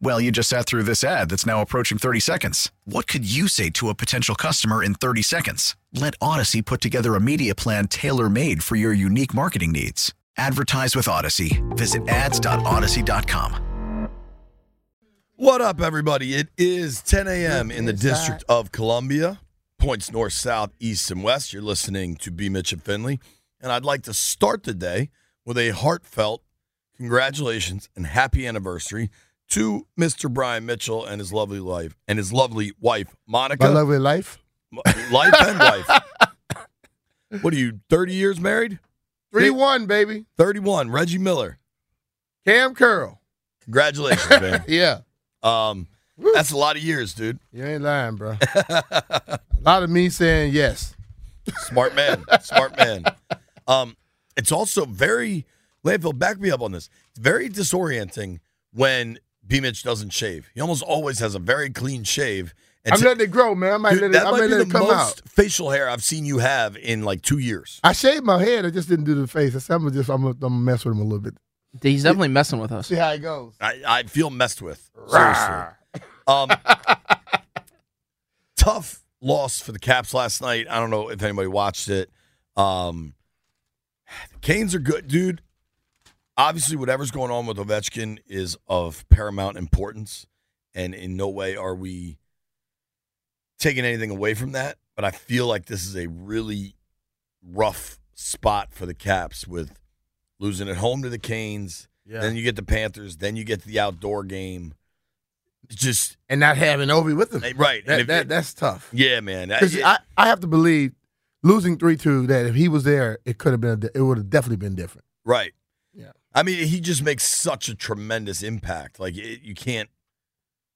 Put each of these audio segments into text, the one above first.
Well, you just sat through this ad that's now approaching 30 seconds. What could you say to a potential customer in 30 seconds? Let Audacy put together a media plan tailor made for your unique marketing needs. Advertise with Audacy. Visit ads.audacy.com. What up, everybody? It is 10 a.m. in the District of Columbia, points north, south, east, and west. You're listening to B. Mitch and Finley, and I'd like to start the day with a heartfelt congratulations and happy anniversary to Mr. Brian Mitchell and his lovely wife and his lovely wife Monica. My lovely life. life and wife. What are you? 30 years married? Three one, baby. 31. Reggie Miller. Kam Curl. Congratulations, man. Yeah. Um, that's a lot of years, dude. You ain't lying, bro. a lot of me saying yes. Smart man. Smart man. Um, it's also very landfill. Back me up on this. It's very disorienting when B Mitch doesn't shave. He almost always has a very clean shave. And I'm to- letting it grow, man. I might Dude, let it, that I might might be let the it come most out. facial hair I've seen you have in like two years. I shaved my head. I just didn't do the face. I said, I'm gonna just I'm gonna, I'm gonna mess with him a little bit. He's definitely messing with us. See how it goes. I, I feel messed with. Seriously. Um, tough loss for the Caps last night. I don't know if anybody watched it. Um, the Canes are good, dude. Obviously, whatever's going on with Ovechkin is of paramount importance, and in no way are we taking anything away from that. But I feel like this is a really rough spot for the Caps with losing at home to the Canes. Yeah. Then you get the Panthers. Then you get the outdoor game. It's just and not having Ovi with them, right. That, if- that that's tough. yeah, man. I- I, I have to believe losing three two that if he was there, it could have been a, it would have definitely been different. right. I mean, he just makes such a tremendous impact. Like it, you can't,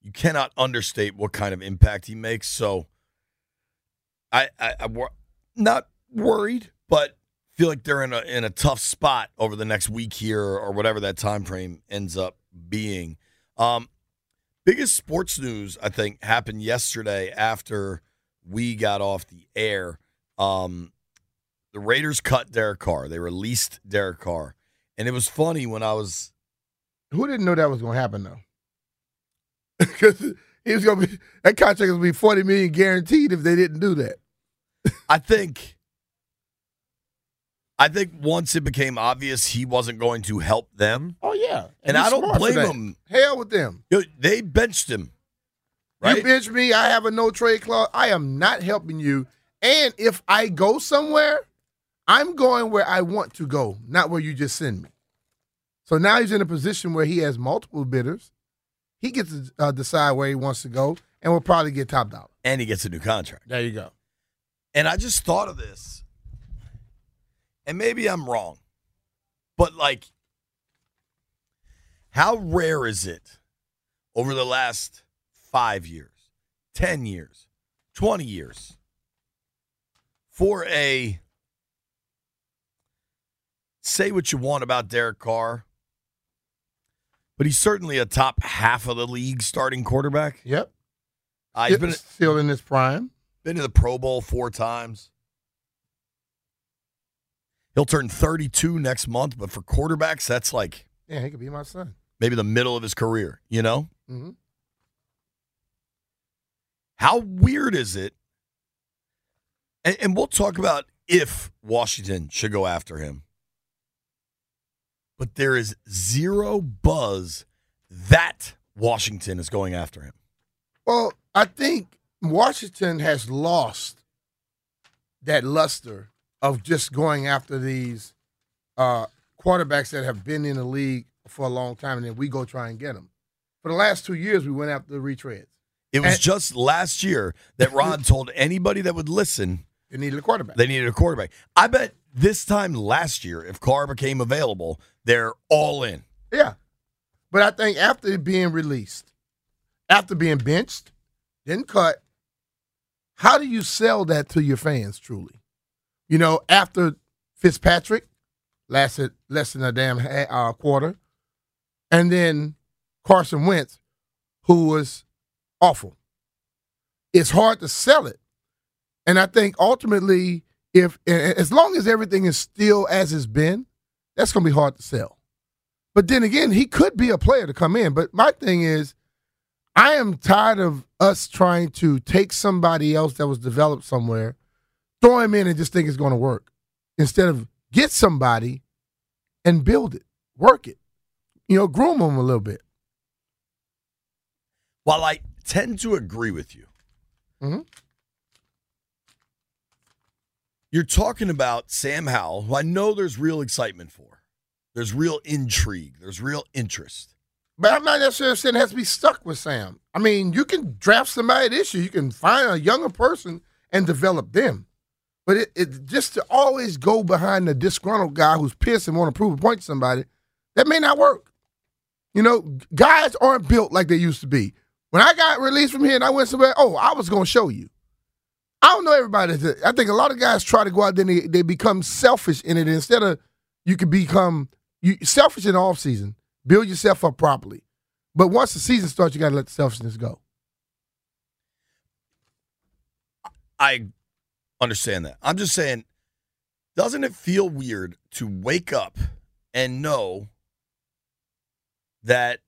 you cannot understate what kind of impact he makes. So, I, I, I'm not worried, but feel like they're in a in a tough spot over the next week here or whatever that time frame ends up being. Um, biggest sports news I think happened yesterday after we got off the air. Um, the Raiders cut Derek Carr. They released Derek Carr, and it was funny when I was Who didn't know that was going to happen though? Because he was going to be that contract was going to be forty million guaranteed if they didn't do that. I think I think once it became obvious he wasn't going to help them, Oh yeah, and, he's I don't blame him. Hell with them. Yo, They benched him. Right? You bench me, I have a no trade clause. I am not helping you. And if I go somewhere, I'm going where I want to go, not where you just send me. So now he's in a position where he has multiple bidders. He gets to uh, decide where he wants to go, and will probably get top dollar. and he gets a new contract. There you go. And I just thought of this, and maybe I'm wrong, but like, how rare is it over the last five years, 10 years, 20 years for a say what you want about Derek Carr, but he's certainly a top half of the league starting quarterback. Yep. Uh, he's been, still in his prime. been to the Pro Bowl four times. He'll turn 32 next month, but for quarterbacks, that's like Yeah, he could be my son. maybe the middle of his career, you know? hmm How weird is it? And, and we'll talk about if Washington should go after him. But there is zero buzz that Washington is going after him. Well, I think Washington has lost that luster of just going after these uh, quarterbacks that have been in the league for a long time, and then we go try and get them. For the last two years, we went after the retreads. It was And- just last year that Ron told anybody that would listen They needed a quarterback. they needed a quarterback. I bet this time last year, if Carr became available, they're all in. Yeah. But I think after being released, after being benched, then cut, how do you sell that to your fans truly? You know, after Fitzpatrick lasted less than a damn uh, quarter, and then Carson Wentz, who was awful. It's hard to sell it. And I think ultimately, if as long as everything is still as it's been, that's going to be hard to sell. But then again, he could be a player to come in. But my thing is, I am tired of us trying to take somebody else that was developed somewhere, throw him in and just think it's going to work. Instead of get somebody and build it, work it, you know, groom them a little bit. While I tend to agree with you, Mhm. You're talking about Sam Howell, who I know there's real excitement for. There's real intrigue. There's real interest. But I'm not necessarily saying it has to be stuck with Sam. I mean, you can draft somebody this year. You can find a younger person and develop them. But it, it just to always go behind the disgruntled guy who's pissed and want to prove a point to somebody, that may not work. You know, guys aren't built like they used to be. When I got released from here and I went somewhere, oh, I was going to show you. I don't know everybody. I think a lot of guys try to go out there and they, they become selfish in it instead of you can become you selfish in the off season. Build yourself up properly. But once the season starts, you got to let the selfishness go. I understand that. I'm just saying, doesn't it feel weird to wake up and know that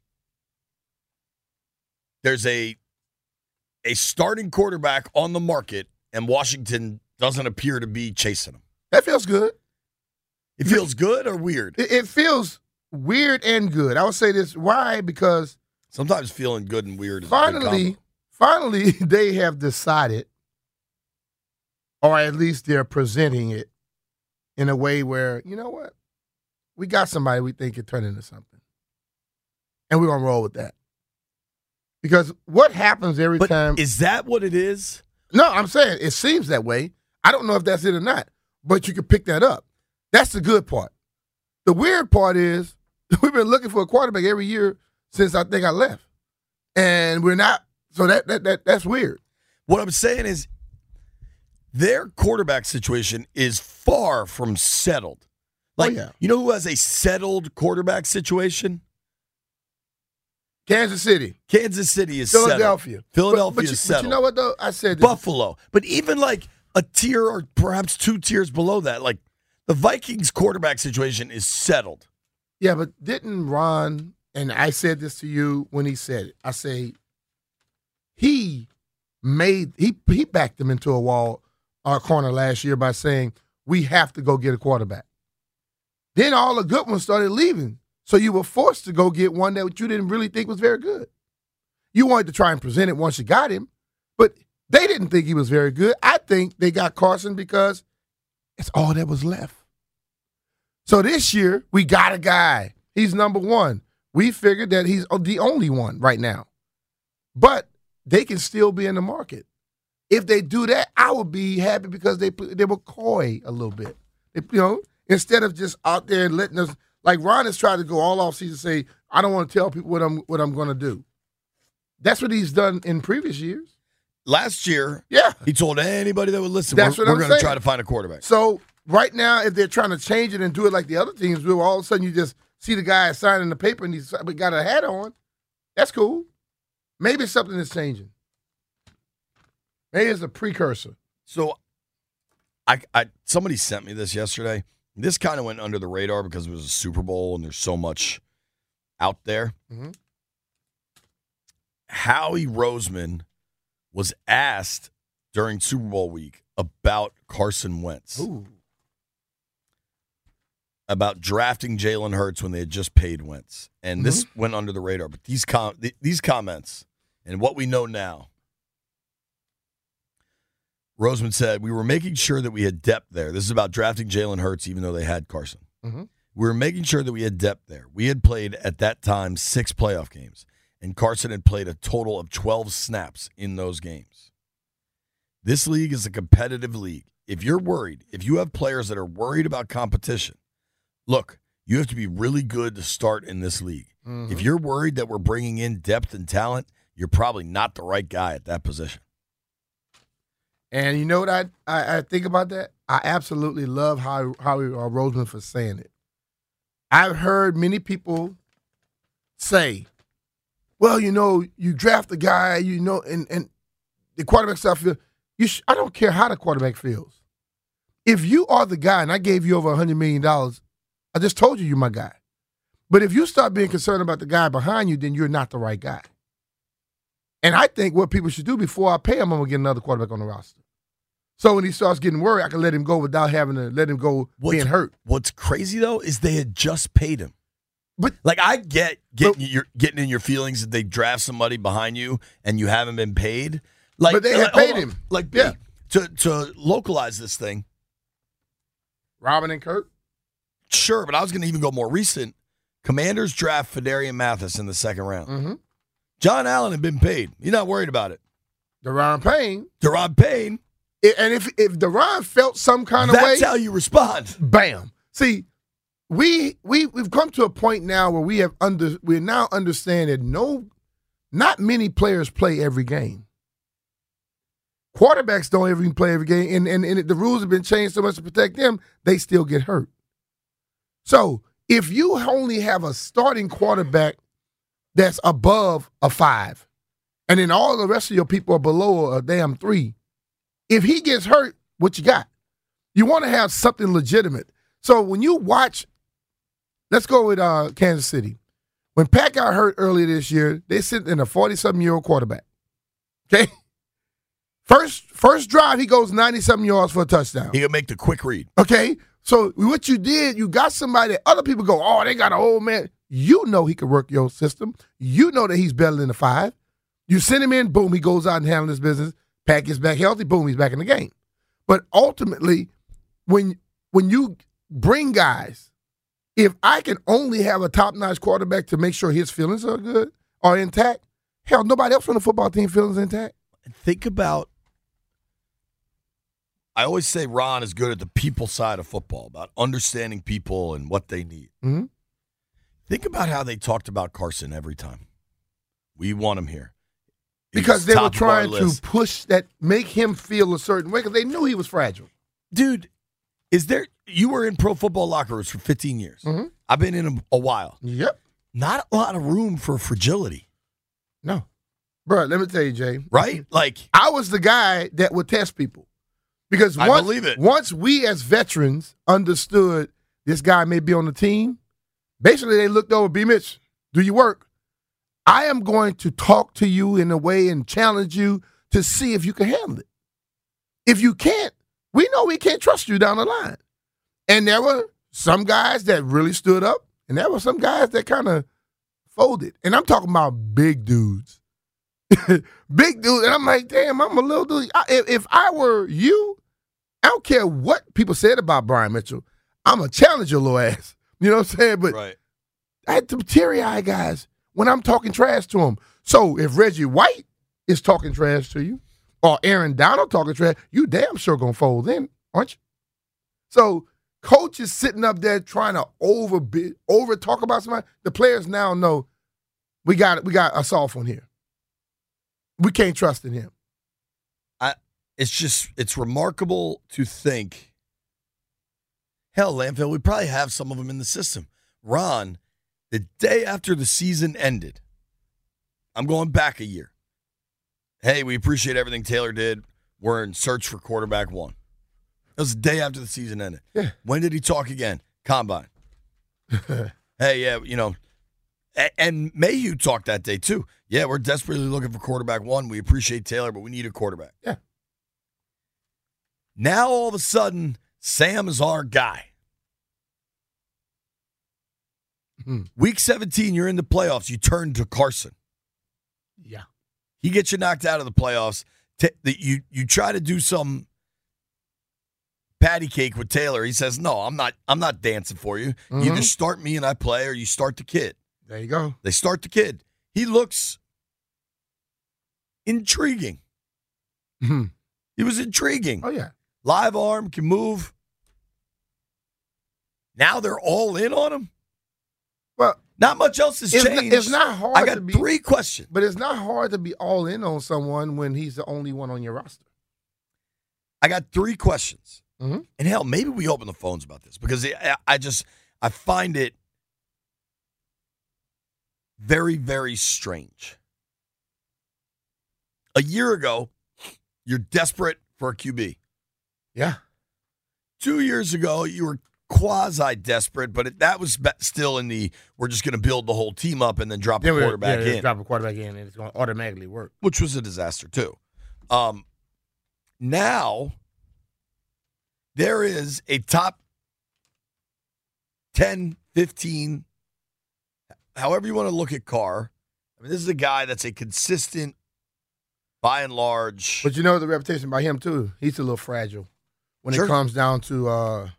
there's a a starting quarterback on the market and Washington doesn't appear to be chasing him? That feels good. It feels good or weird? It, it feels weird and good. I would say this. Why? Because Sometimes feeling good and weird is a good finally, finally, they have decided, or at least they're presenting it in a way where you know what, we got somebody we think could turn into something, and we're gonna roll with that. Because what happens every But time? is that what it is? No, I'm saying it seems that way. I don't know if that's it or not, but you can pick that up. That's the good part. The weird part is we've been looking for a quarterback every year since I think I left, and we're not. So that that, that that's weird. What I'm saying is their quarterback situation is far from settled. Oh, like, yeah. you know who has a settled quarterback situation? Kansas City, Kansas City is Philadelphia, settled. Philadelphia But, but, you, is but you know what though? I said this. Buffalo. But even like a tier or perhaps two tiers below that, like the Vikings quarterback situation is settled. Yeah, but didn't Ron? And I said this to you when he said it. I say he made he he backed them into a wall, our corner last year by saying we have to go get a quarterback. Then all the good ones started leaving, so you were forced to go get one that you didn't really think was very good. You wanted to try and present it once you got him, but they didn't think he was very good. I think they got Carson because it's all that was left. So this year, we got a guy. He's number one. We figured that he's the only one right now. But they can still be in the market. If they do that, I would be happy because they they were coy a little bit. They- you know, instead of just out there letting us like Ron has tried to go all off season say, I don't want to tell people what I'm what I'm gonna do. That's what he's done in previous years. Last year, Yeah. he told anybody that would listen, That's we're, what I'm we're going to try to find a quarterback. So right now, if they're trying to change it and do it like the other teams do, all of a sudden you just see the guy signing the paper and he's got a hat on. That's cool. Maybe something is changing. Maybe it's a precursor. So, I, I somebody sent me this yesterday. This kind of went under the radar because it was a Super Bowl and there's so much out there. Mhm. Howie Roseman was asked during Super Bowl week about Carson Wentz, Ooh. about drafting Jalen Hurts when they had just paid Wentz, and this went under the radar. But these com- th- these comments and what we know now Roseman said, We were making sure that we had depth there. This is about drafting Jalen Hurts, even though they had Carson. Mhm. We were making sure that we had depth there. We had played at that time six playoff games, and Carson had played a total of 12 snaps in those games. This league is a competitive league. If you're worried, if you have players that are worried about competition, look, you have to be really good to start in this league. If you're worried that we're bringing in depth and talent, you're probably not the right guy at that position. And you know what I, I, I think about that? I absolutely love how Howie uh, Roseman for saying it. I've heard many people say, "Well, you know, you draft a guy, you know, and and the quarterback stuff. You, sh- I don't care how the quarterback feels. If you are the guy, and I gave you over a hundred million dollars, I just told you you're my guy. But if you start being concerned about the guy behind you, then you're not the right guy. And I think what people should do before I pay him, I'm gonna get another quarterback on the roster. So when he starts getting worried, I can let him go without having to let him go What's- being hurt. What's crazy though is they had just paid him. But Like I get getting your getting in your feelings that they draft somebody behind you and you haven't been paid. Like, But they had like, paid him. Like Yeah. to to localize this thing. Robin and Kurt, Sure, but I was going to even go more recent. Commanders draft Phidarian Mathis in the second round. mm-hmm. John Allen had been paid. You're not worried about it. Daron Payne, Daron Payne. And if if Daron felt some kind of That's way, that's how you respond. bam. See, we we we've come to a point now where we have under we now understand that no, not many players play every game. Quarterbacks don't even play every game, and, and and the rules have been changed so much to protect them. They still get hurt. So if you only have a starting quarterback that's above a five, and then all the rest of your people are below a damn three, if he gets hurt, what you got? You want to have something legitimate. So when you watch, let's go with uh, Kansas City. When Pat got hurt earlier this year, they sent in a 47 year old quarterback. Okay. First first drive, he goes 97 yards for a touchdown. He could make the quick read. Okay. So what you did, you got somebody that other people go, oh, they got an old man. You know he could work your system. You know that he's better than the five. You send him in, boom, he goes out and handles his business. Pack gets back healthy, boom, he's back in the game. But ultimately, when when you bring guys, if I can only have a top notch quarterback to make sure his feelings are good or intact, hell, nobody else on the football team feelings intact. Think about. I always say Ron is good at the people side of football, about understanding people and what they need. Mhm. Think about how they talked about Carson every time. We want him here. He's Because they were top of our trying to push that, make him feel a certain way because they knew he was fragile. dude. Is there? You were in pro football locker rooms for 15 years. Mhm. I've been in them a while. Yep. Not a lot of room for fragility, No. Bro, let me tell you, Jay. right? Like I was the guy that would test people. Because I once, believe it. once we as veterans understood this guy may be on the team, basically they looked over, B Mitch, do you work? I am going to talk to you in a way and challenge you to see if you can handle it. If you can't, we know we can't trust you down the line. And there were some guys that really stood up, and there were some guys that kind of folded. And I'm talking about big dudes. big dude. And I'm like, damn, I'm a little dude. I, if, if I were you, I don't care what people said about Brian Mitchell. I'm a challenge your little ass. You know what I'm saying? But right. I had some teary eye guys when I'm talking trash to them. So if Reggie White is talking trash to you, or Aaron Donald talking trash, you damn sure gonna fold in, aren't you? So coach is sitting up there trying to over over talk about somebody. The players now know we got we got a soft one here. We can't trust in him. I It's just it's remarkable to think. Hell, Landfill, we probably have some of them in the system. Ron, the day after the season ended, I'm going back a year. Hey, we appreciate everything Taylor did. We're in search for quarterback one. That was the day after the season ended. Yeah. When did he talk again? Combine. hey, yeah, you know, and Mayhew talked that day too. Yeah, we're desperately looking for quarterback one. We appreciate Taylor, but we need a quarterback. Yeah. Now all of a sudden, Sam is our guy. Hmm. Week 17, you're in the playoffs. You turn to Carson. Yeah. He gets you knocked out of the playoffs. You you try to do some patty cake with Taylor. He says, "No, I'm not. I'm not dancing for you. You Mhm. either start me and I play, or you start the kid." There you go. They start the kid. He looks intriguing. Mhm. He was intriguing. Oh yeah. Live arm can move. Now they're all in on him. Well, Not much else has it's not, changed. it's not hard I got to be, three questions. but it's not hard to be all in on someone when he's the only one on your roster. I got three questions. Mhm. And hell, maybe we open the phones about this because I just I find it very very strange. A year ago, you're desperate for a QB. Yeah. Two years ago, you were quasi desperate, but it, that was still in the we're just going to build the whole team up and then drop a quarterback yeah, in. Drop a quarterback in, and it's going to automatically work. which was a disaster too. Um, now there is a top 10, 15, however you want to look at Carr. I mean, this is a guy that's a consistent, by and large. But you know the reputation by him too. He's a little fragile when Sure. it comes down to uh,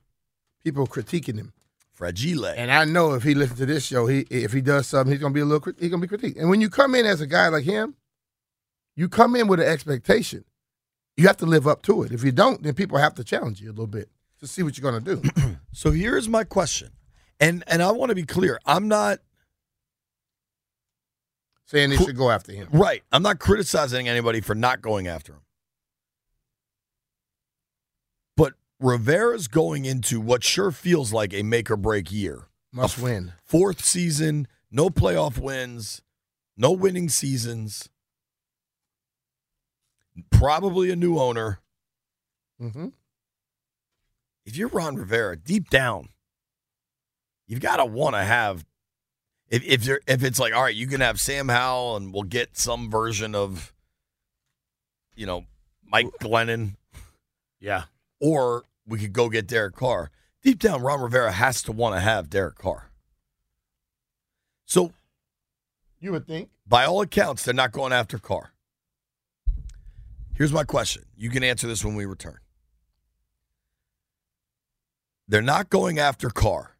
people critiquing him. fragile. And I know if he listens to this show, he if he does something, he's gonna be a little he's gonna be critiqued. And when you come in as a guy like him, you come in with an expectation. You have to live up to it. If you don't, then people have to challenge you a little bit to see what you're gonna do. So here's my question. And and I want to be clear. I'm not Saying they should go after him. right. I'm not criticizing anybody for not going after him. But Rivera's going into what sure feels like a make or break year. Must win. Fourth season, no playoff wins, no winning seasons. Probably a new owner. hmm If you're Ron Rivera, deep down, you've got to want to have. If if you're if it's like all right, you can have Sam Howell, and we'll get some version of, you know, Mike Glennon, Yeah. or we could go get Derek Carr. Deep down, Ron Rivera has to want to have Derek Carr. So You would think. by all accounts, they're not going after Carr. Here's my question. You can answer this when we return. They're not going after Carr.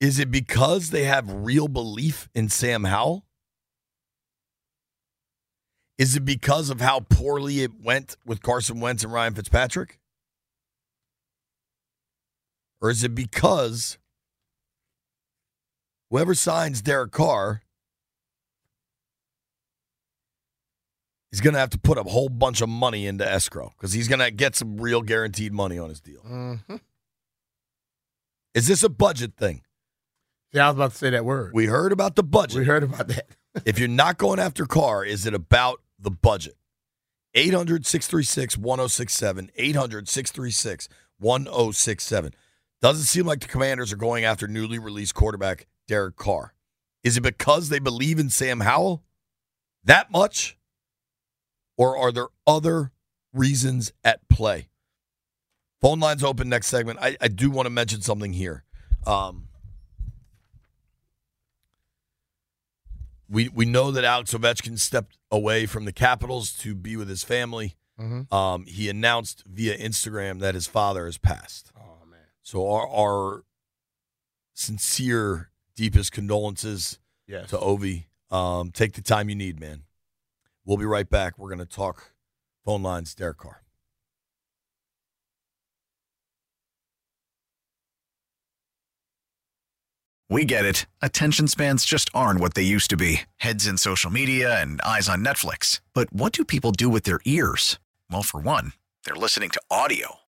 Is it because they have real belief in Sam Howell? Is it because of how poorly it went with Carson Wentz and Ryan Fitzpatrick? Or is it because whoever signs Derek Carr is going to have to put a whole bunch of money into escrow because he's going to get some real guaranteed money on his deal. hmm Is this a budget thing? Yeah, I was about to say that word. We heard about the budget. we heard about that. if you're not going after Carr, is it about the budget? 800 636 1067. 800 636 1067. Doesn't seem like the commanders are going after newly released quarterback Derek Carr. Is it because they believe in Sam Howell that much? Or are there other reasons at play? Phone lines open next segment. I, I do want to mention something here. Um, we we know that Alex Ovechkin stepped away from the Capitals to be with his family. Mhm. Um, he announced via Instagram that his father has passed. Oh. So our, our sincere, deepest condolences Yes. to Ovi. Um, take the time you need, man. We'll be right back. We're going to talk phone lines, Derek Carr. We get it. Attention spans just aren't what they used to be heads in social media and eyes on Netflix. But what do people do with their ears? Well, for one, they're listening to audio.